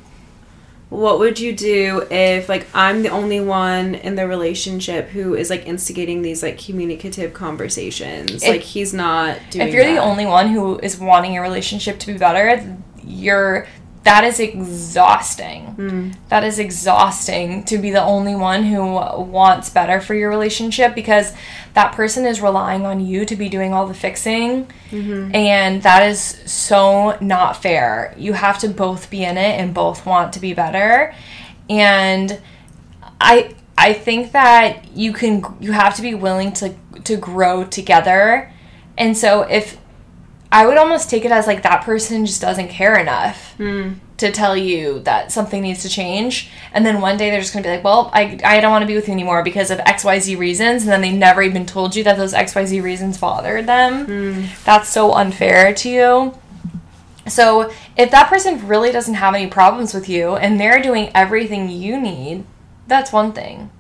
what would you do if like i'm the only one in the relationship who is like instigating these like communicative conversations? If- like he's not doing if you're the only one who is wanting your relationship to be better, you're that is exhausting. Hmm. That is exhausting to be the only one who wants better for your relationship because that person is relying on you to be doing all the fixing. Mm-hmm. And that is so not fair. You have to both be in it and both want to be better. And I I think that you can you have to be willing to to grow together. And so if I would almost take it as like that person just doesn't care enough hmm. to tell you that something needs to change. And then one day they're just gonna be like, Well, I, I don't want to be with you anymore because of XYZ reasons and then they never even told you that those XYZ reasons bothered them. Hmm. That's so unfair to you. So if that person really doesn't have any problems with you and they're doing everything you need, that's one thing.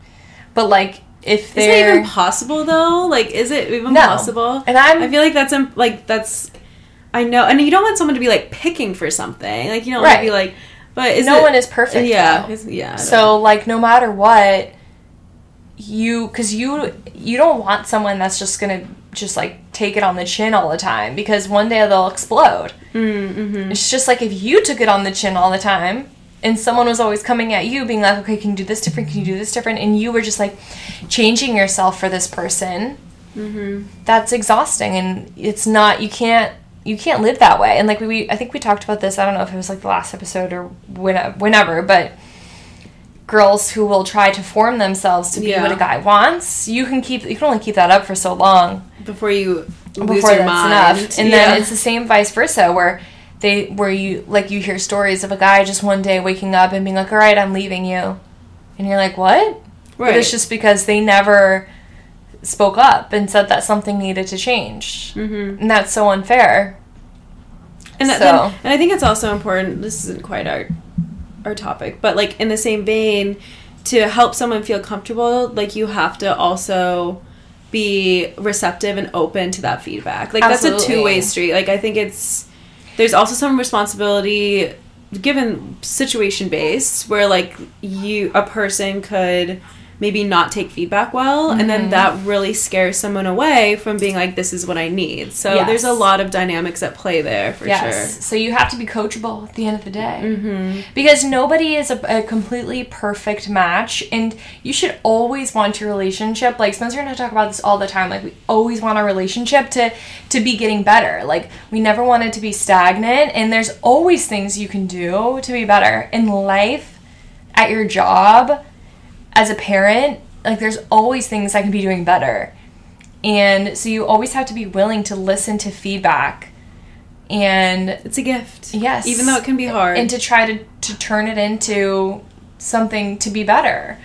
But like if is they're that even possible though like is it even No. possible And I'm- i feel like that's im- like that's i know and you don't want someone to be like picking for something like you don't want to be like but is no it- one is perfect. yeah yeah don't know. So like no matter what you cuz you you don't want someone that's just going to just like take it on the chin all the time because one day they'll explode. Mm-hmm. It's just like if you took it on the chin all the time and someone was always coming at you being like, "Okay, can you do this different? Can you do this different?" and you were just like changing yourself for this person. Mm-hmm. That's exhausting and it's not you can't you can't live that way. And like we, we I think we talked about this, I don't know if it was like the last episode or whenever, whenever but girls who will try to form themselves to be Yeah. what a guy wants, you can keep you can only keep that up for so long before you lose before your that's mind enough. And Yeah. then it's the same vice versa where they where you like you hear stories of a guy just one day waking up and being like, All right, I'm leaving you and you're like, What? But it's just because they never spoke up and said that something needed to change. Mhm. And that's so unfair. And, that, So- then, and I think it's also important. This isn't quite our our topic, but like in the same vein, to help someone feel comfortable, like you have to also be receptive and open to that feedback. Like that's a two way street. Like I think it's there's also some responsibility given situation based where like you a person could maybe not take feedback well and Mm-hmm. then that really scares someone away from being like this is what i need so Yes. there's a lot of dynamics at play there for sure. So you have to be coachable at the end of the day. Mm-hmm. Because nobody is a, a completely perfect match, and you should always want your relationship. Like Spencer and I talk about this all the time. Like we always want our relationship to to be getting better. Like we never want it to be stagnant, and there's always things you can do to be better in life, at your job, as a parent. Like there's always things I can be doing better. And so you always have to be willing to listen to feedback and it's a gift Yes. even though it can be hard and to try to, to turn it into something to be better.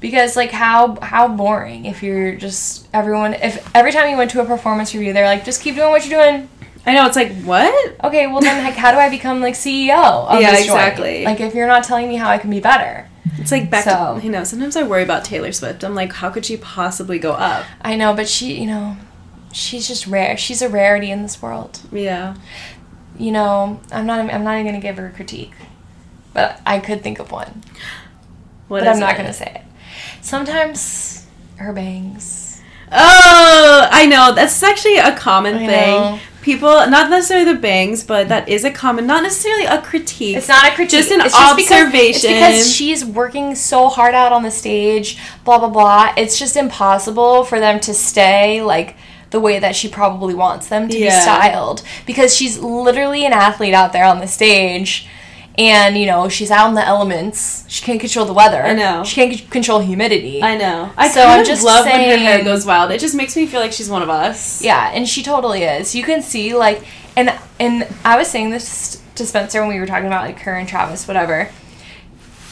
Because like how how boring if you're just everyone if every time you went to a performance review they're like just keep doing what you're doing. i know it's like what Okay, well then like how do I become like CEO of Yeah, this joint? exactly. Like if you're not telling me how I can be better. It's like back So- to you know sometimes i worry about taylor swift i'm like how could she possibly go up I know, but she, you know, she's just rare. She's a rarity in this world. yeah You know, I'm not I'm not even going to give her a critique. But I could think of one. What but I'm not it? going to say it. Sometimes her bangs. Oh, I know. That's actually a common I thing. know. People, not necessarily the bangs, but that is a common, not necessarily a critique. It's not a critique. Just an it's because- it's observation. because she's working so hard out on the stage, blah blah blah. It's just impossible for them to stay like the way that she probably wants them to be styled because she's literally an athlete out there on the stage. And you know she's out in the elements. She can't control the weather. I know. She can't c- control humidity. I know. I So kind I'm of just love when her hair goes wild. It just makes me feel like she's one of us. Yeah, and she totally is. You can see like and and I was saying this to Spencer when we were talking about like her and Travis, whatever.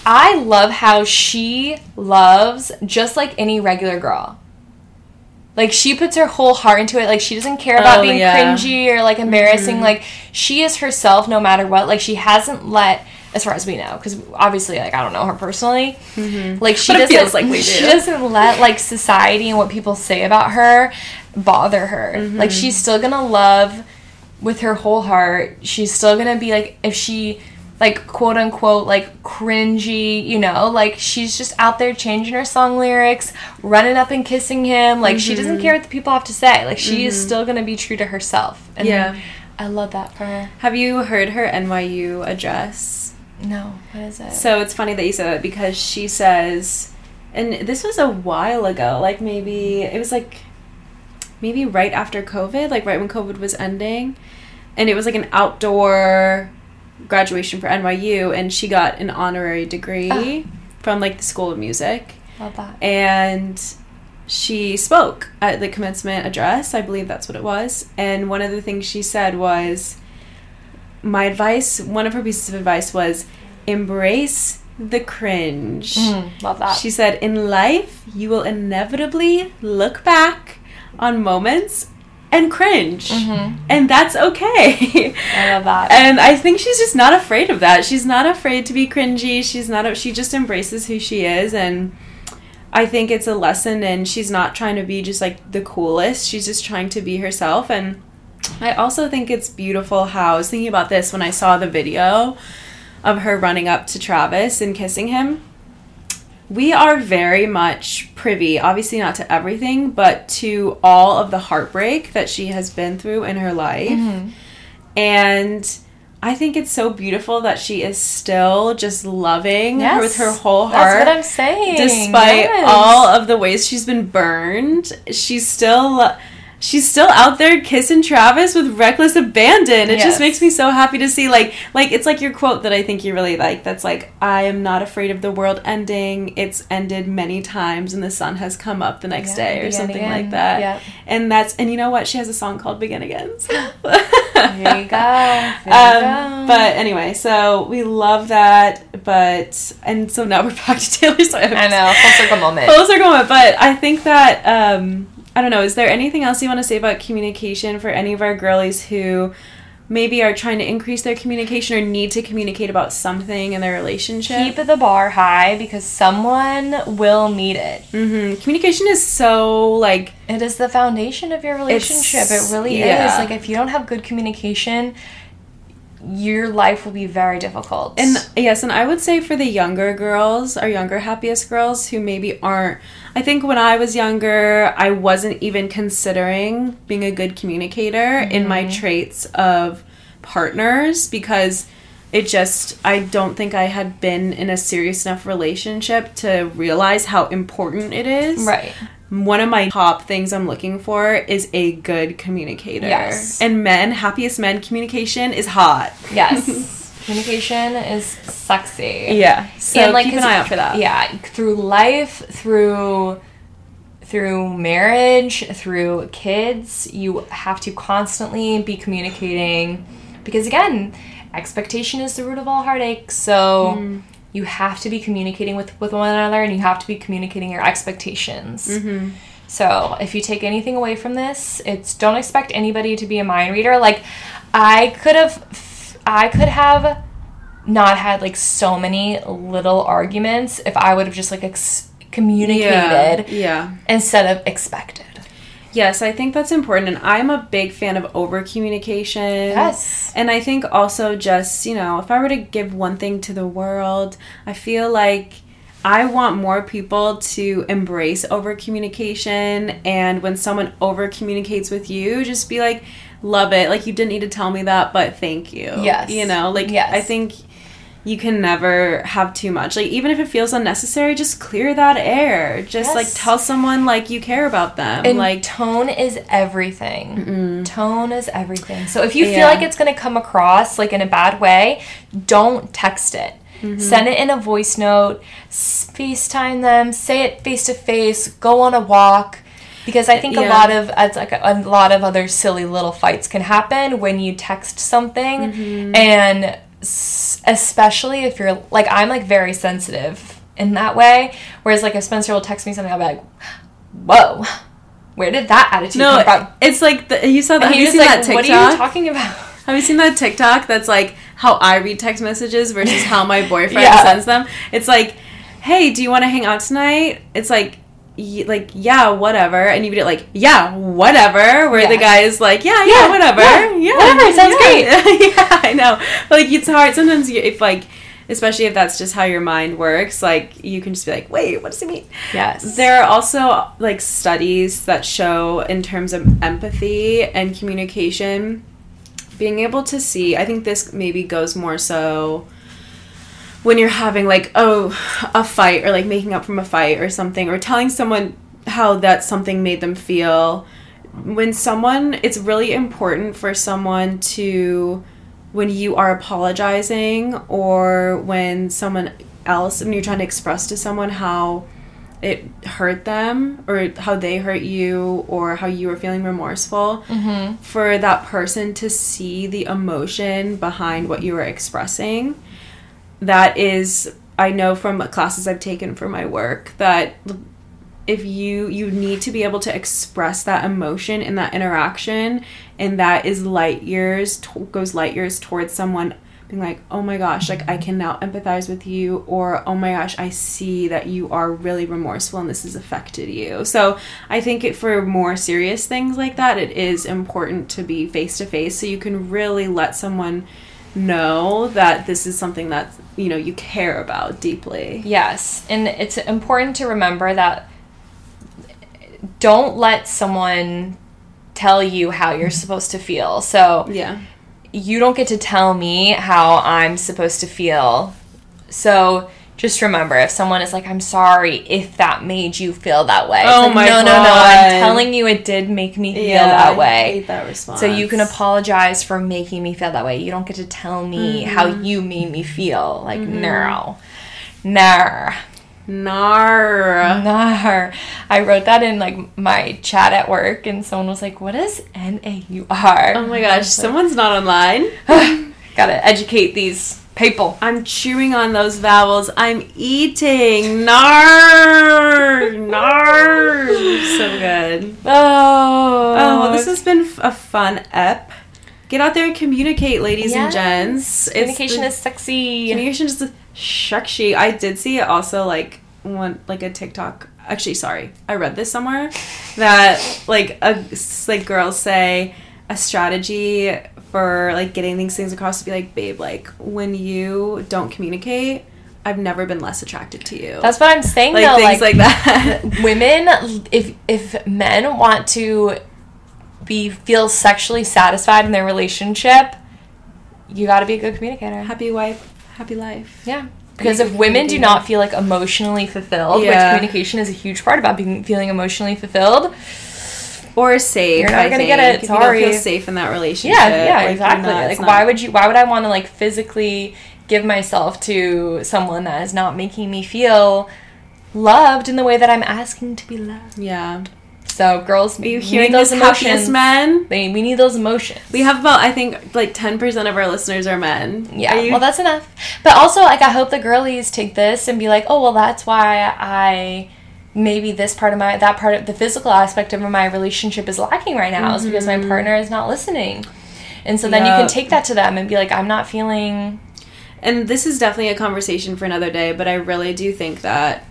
I love how she loves just like any regular girl. Like she puts her whole heart into it. Like she doesn't care about Oh, being yeah. cringy or like embarrassing. Like she is herself no matter what. Like she hasn't let as far as we know because obviously like I don't know her personally. Like she doesn't feels like we she doesn't let like society and what people say about her bother her. Mm-hmm. Like she's still gonna love with her whole heart. She's still gonna be like if she like quote unquote like cringy, you know, like she's just out there changing her song lyrics, running up and kissing him. Like she Mm-hmm. doesn't care what the people have to say. Like she is still gonna be true to herself. And Yeah. I love that for her. Have you heard her NYU address? No, what is it? So it's funny that you said that because she says, and this was a while ago, like maybe, it was like, maybe right after COVID, like right when COVID was ending. And it was like an outdoor graduation for NYU, and she got an honorary degree Oh. from like the School of Music. love that. And she spoke at the commencement address. I believe that's what it was. And one of the things she said was, my advice, one of her pieces of advice was, embrace the cringe. Mm, love that. She said, in life, you will inevitably look back on moments and cringe. Mhm. And that's okay. I love that. And I think she's just not afraid of that. She's not afraid to be cringy. She's not. A, she just embraces who she is, and I think it's a lesson. And she's not trying to be just like the coolest. She's just trying to be herself. And I also think it's beautiful how I was thinking about this when I saw the video of her running up to Travis and kissing him. We are very much privy, obviously not to everything, but to all of the heartbreak that she has been through in her life. Mhm. And I think it's so beautiful that she is still just loving Yes. with her whole heart. That's what I'm saying. Despite Yes. all of the ways she's been burned, she's still she's still out there kissing Travis with reckless abandon. It Yes. just makes me so happy to see like like it's like your quote that I think you really like that's like I am not afraid of the world ending. It's ended many times and the sun has come up the next Yeah, day or something again. like that. Yep. And that's and you know what? She has a song called Begin Again. So. There you go. There you Um, go. but anyway, so we love that, but and so now we're back to Taylor Swift. I know, full circle moment. Full circle moment, but I think that um, I don't know. Is there anything else you want to say about communication for any of our girlies who maybe are trying to increase their communication or need to communicate about something in their relationship? Keep the bar high because someone will need it. hmm Communication is so like It is the foundation of your relationship. It really yeah. is. Like if you don't have good communication, your life will be very difficult. And yes, and I would say for the younger girls, our younger happiest girls who maybe aren't I think when I was younger, I wasn't even considering being a good communicator in my mm-hmm. traits of partners because it just I don't think I had been in a serious enough relationship to realize how important it is. right. One of my top things I'm looking for is a good communicator. Yes. And men, happiest men communication is hot. Yes. Communication is sexy. Yeah. So And, like, keep an eye out for that. Yeah, through life, through through marriage, through kids, you have to constantly be communicating because again, expectation is the root of all heartache. So Mm. You have to be communicating with with one another and you have to be communicating your expectations. Mm-hmm. So, if you take anything away from this, it's don't expect anybody to be a mind reader. Like I could have I could have not had like so many little arguments if I would have just like ex- communicated Yeah. instead of expected. Yes, I think that's important. And I'm a big fan of over communication. Yes. And I think also just, you know, if I were to give one thing to the world, I feel like I want more people to embrace over communication. And when someone over communicates with you, just be like, love it. Like, you didn't need to tell me that, but thank you. Yes. You know, like, Yes. I think you can never have too much. Like, even if it feels unnecessary, just clear that air. Just like tell someone, like, you care about them. And like, tone is everything. Tone is everything. So if you Yeah. feel like it's going to come across like in a bad way, don't text it. Mm-hmm. Send it in a voice note, FaceTime them, say it face to face, go on a walk. Because I think a lot of it's like a, a lot of other silly little fights can happen when you text something, Mm-hmm. and especially if you're like I'm like very sensitive in that way. Whereas like if Spencer will text me something, I'll be like, "Whoa, where did that attitude no, come from?" it's like the, you saw that. Have you seen like, that TikTok? "What are you talking about?" Have you seen that TikTok that's like how I read text messages versus how my boyfriend Yeah. sends them? It's like, hey, do you want to hang out tonight? It's like, like yeah, whatever, and you it like yeah, whatever, where the Yeah. guy is like yeah, Yeah, yeah, whatever, yeah, yeah, whatever, sounds yeah. yeah, I know. Like it's hard sometimes. You, if like, especially if that's just how your mind works, like you can just be like, wait, what does it mean? Yes. There are also like studies that show in terms of empathy and communication, being able to see, I think this maybe goes more so when you're having like oh a fight or like making up from a fight or something or telling someone how that something made them feel. When someone it's really important for someone to when you are apologizing or when someone else when you're trying to express to someone how it hurt them or how they hurt you or how you were feeling remorseful mm-hmm. for that person to see the emotion behind what you were expressing that is i know from classes i've taken for my work that if you you need to be able to express that emotion in that interaction and that is light years goes light years towards someone being like oh my gosh like i can now empathize with you or oh my gosh i see that you are really remorseful and this has affected you. So i think it, for more serious things like that it is important to be face to face so you can really let someone know that this is something that you know you care about deeply Yes, and it's important to remember that don't let someone tell you how you're mm-hmm. supposed to feel. So yeah you don't get to tell me how I'm supposed to feel. So just remember if someone is like, I'm sorry if that made you feel that way. Oh like, my no, no, no. God. I'm telling you it did make me feel that I way. hate that response. So you can apologize for making me feel that way. You don't get to tell me how Mm-hmm. you made me feel. Like, no. Nah. Nar. Nar. I wrote that in like my chat at work, and someone was like, "What is N A U R?" Oh my gosh, someone's not online. Gotta educate these people. I'm chewing on those vowels. I'm eating. Nar. Nar. So good. Oh. Oh, well, this has been a fun ep. Get out there and communicate, ladies and gents. Communication the- is sexy. communication is sexy. I did see it also like one like a TikTok. Actually, sorry, I read this somewhere that like a like girls say a strategy for like getting these things across to be like, babe, like when you don't communicate, I've never been less attracted to you. That's what I'm saying like though. things like, like, that. women if if men want to be feel sexually satisfied in their relationship you got to be a good communicator happy wife, happy life. yeah because if women do not feel like emotionally fulfilled which communication is a huge part about being feeling emotionally fulfilled Or safe. You're not I gonna think. get it, sorry. You don't feel safe in that relationship. yeah yeah like, exactly not- like it's why not- would you why would i want to like physically give myself to someone that is not making me feel loved in the way that i'm asking to be loved Yeah. so girls Are you we hearing need those those emotions men? They, we need those emotions. We have about I think like ten percent of our listeners are men. Yeah, Are you- well, that's enough. But also, like, I hope the girlies take this and be like, oh, well, that's why I maybe this part of my that part of the physical aspect of my relationship is lacking right now is because my mm-hmm. partner is not listening. And so then you can take that to them and be like, I'm not feeling. and this is definitely a conversation for another day. But I really do think that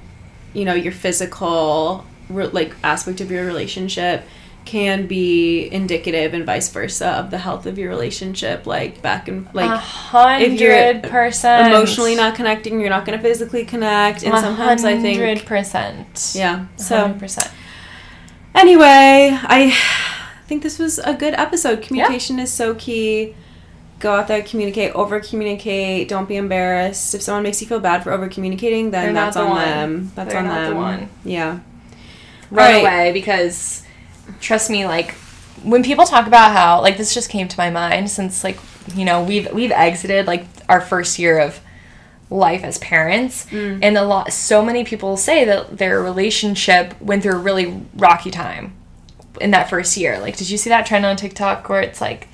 you know your physical like aspect of your relationship can be indicative and vice versa of the health of your relationship. Like back and A like hundred you're percent emotionally not connecting, you're not going to physically connect. And sometimes I think hundred percent. yeah. So hundred percent. Anyway, I think this was a good episode. Communication is so key. Go out there, communicate, over communicate. Don't be embarrassed. If someone makes you feel bad for over communicating, then They're that's the on one. them. That's They're on the them. one. Yeah. run Right. away because trust me like when people talk about how like this just came to my mind since like you know we've we've exited like our first year of life as parents Mm. and a lot so many people say that their relationship went through a really rocky time in that first year like did you see that trend on tiktok where it's like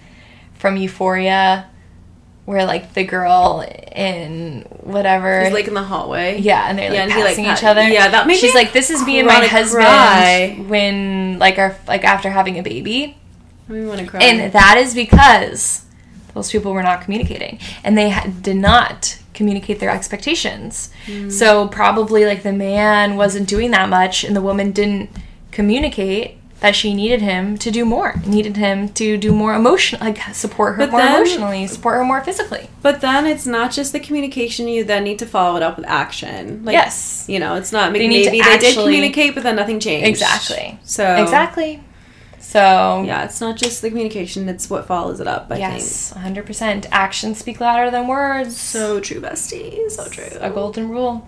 from euphoria where like the girl in whatever He's like in the hallway. yeah, and they're like Yeah, and like, passing pat- each other. yeah, that made She's like, "This is me and my husband cry. when like our like after having a baby," I want to cry. and that is because those people were not communicating, and they ha- did not communicate their expectations. Mm. So probably like the man wasn't doing that much, and the woman didn't communicate that she needed him to do more, needed him to do more emotion, like support her But more then- emotionally, support her more physically. but then it's not just the communication. You then need to follow it up with action. Like, yes, You know, it's not They maybe they did communicate, but then nothing changed. Exactly. So exactly. So Yeah, it's not just the communication; it's what follows it up. I yes, 100%. Actions speak louder than words. So true, bestie. So true. a golden rule.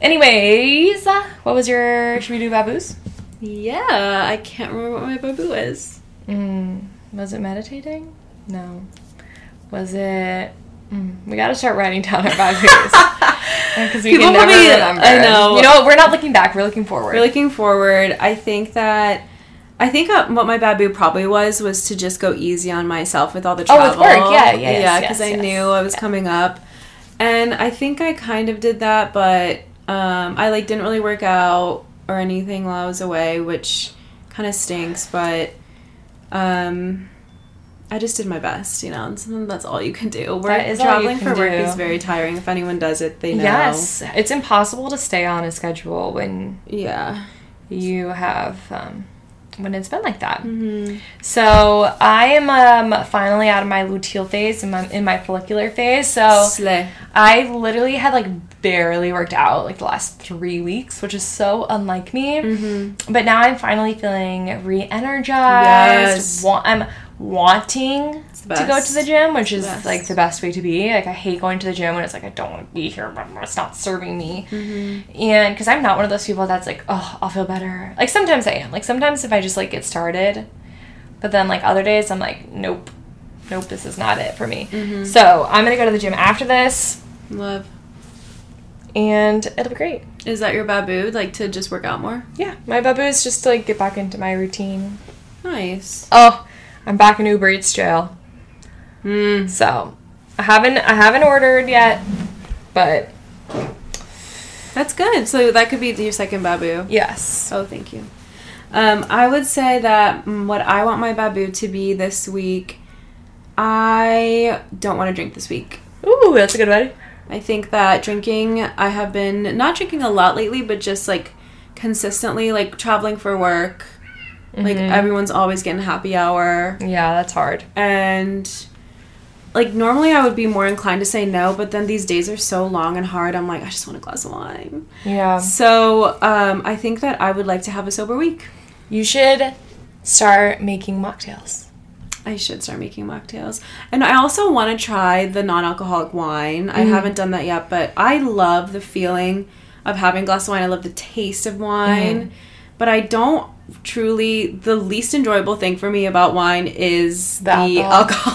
Anyways, uh, what was your should we do baboos? Yeah, I can't remember what my babu is. Mm, was it meditating? No. Was it? Mm, we got to start writing down our baboos because we People can never probably- remember. I know. You know what? We're not looking back. We're looking forward. We're looking forward. I think that. I think uh, what my babu probably was was to just go easy on myself with all the Oh, travel. with work, yeah, yes, yeah, because yes, I knew I was coming up, and I think I kind of did that, but um, I like didn't really work out or anything while I was away, which kind of stinks. But um, I just did my best, you know. And that's all you can do. Work That is all you traveling for work do. is very tiring. If anyone does it, they know. Yes, it's impossible to stay on a schedule when Yeah. you have um, when it's been like that. hmm So I am um, finally out of my luteal phase and my, in my follicular phase. So Slay. I literally had like barely worked out like the last three weeks, which is so unlike me. Mm-hmm. But now I'm finally feeling re-energized. Yes. Wa- I'm wanting to go to the gym, which is best. like the best way to be. Like I hate going to the gym when it's like I don't want to be here, but it's not serving me. Mm-hmm. And because I'm not one of those people that's like, oh, I'll feel better. Like sometimes I am. Like sometimes if I just like get started, but then like other days I'm like, nope, nope, this is not it for me. Mm-hmm. So I'm gonna go to the gym after this, Love. and it'll be great. Is that your babu? Like to just work out more? Yeah, my babu is just to like get back into my routine. Nice. Oh, I'm back in Uber Eats jail. Mm. So I haven't I haven't ordered yet, but That's good. So that could be your second babu. yes. Oh, thank you. Um, I would say that what I want my babu to be this week, I don't want to drink this week. Ooh, that's a good one. I think that drinking, I have been not drinking a lot lately, but just like consistently, like traveling for work Like everyone's always getting happy hour Yeah, that's hard. and like normally I would be more inclined to say no, but then these days are so long and hard. I'm like, I just want a glass of wine. Yeah. So um, I think that I would like to have a sober week. You should start making mocktails. I should start making mocktails. And I also want to try the non alcoholic wine. I haven't done that yet, but I love the feeling of having a glass of wine. I love the taste of wine. But I don't truly, the least enjoyable thing for me about wine is the, The alcohol.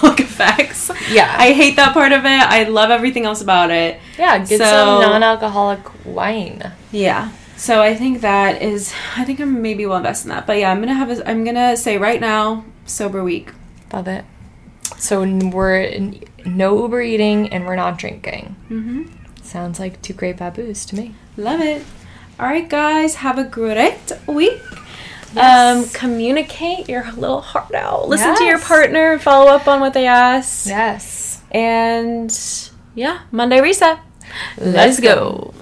alcoholic effects. Yeah. I hate that part of it. I love everything else about it. Yeah, get So- some non-alcoholic wine. Yeah. So I think that is, I think I'm maybe will invest in that. But yeah, I'm gonna have a, I'm gonna say right now, sober week. Love it. So we're no Uber eating and we're not drinking. Mm-hmm. Sounds like two great baboos to me. Love it. All right, guys, have a great week. Yes. Um, communicate your little heart out. Listen to your Yes. partner. Follow up on what they ask. Yes. And yeah, Monday reset. Let's go.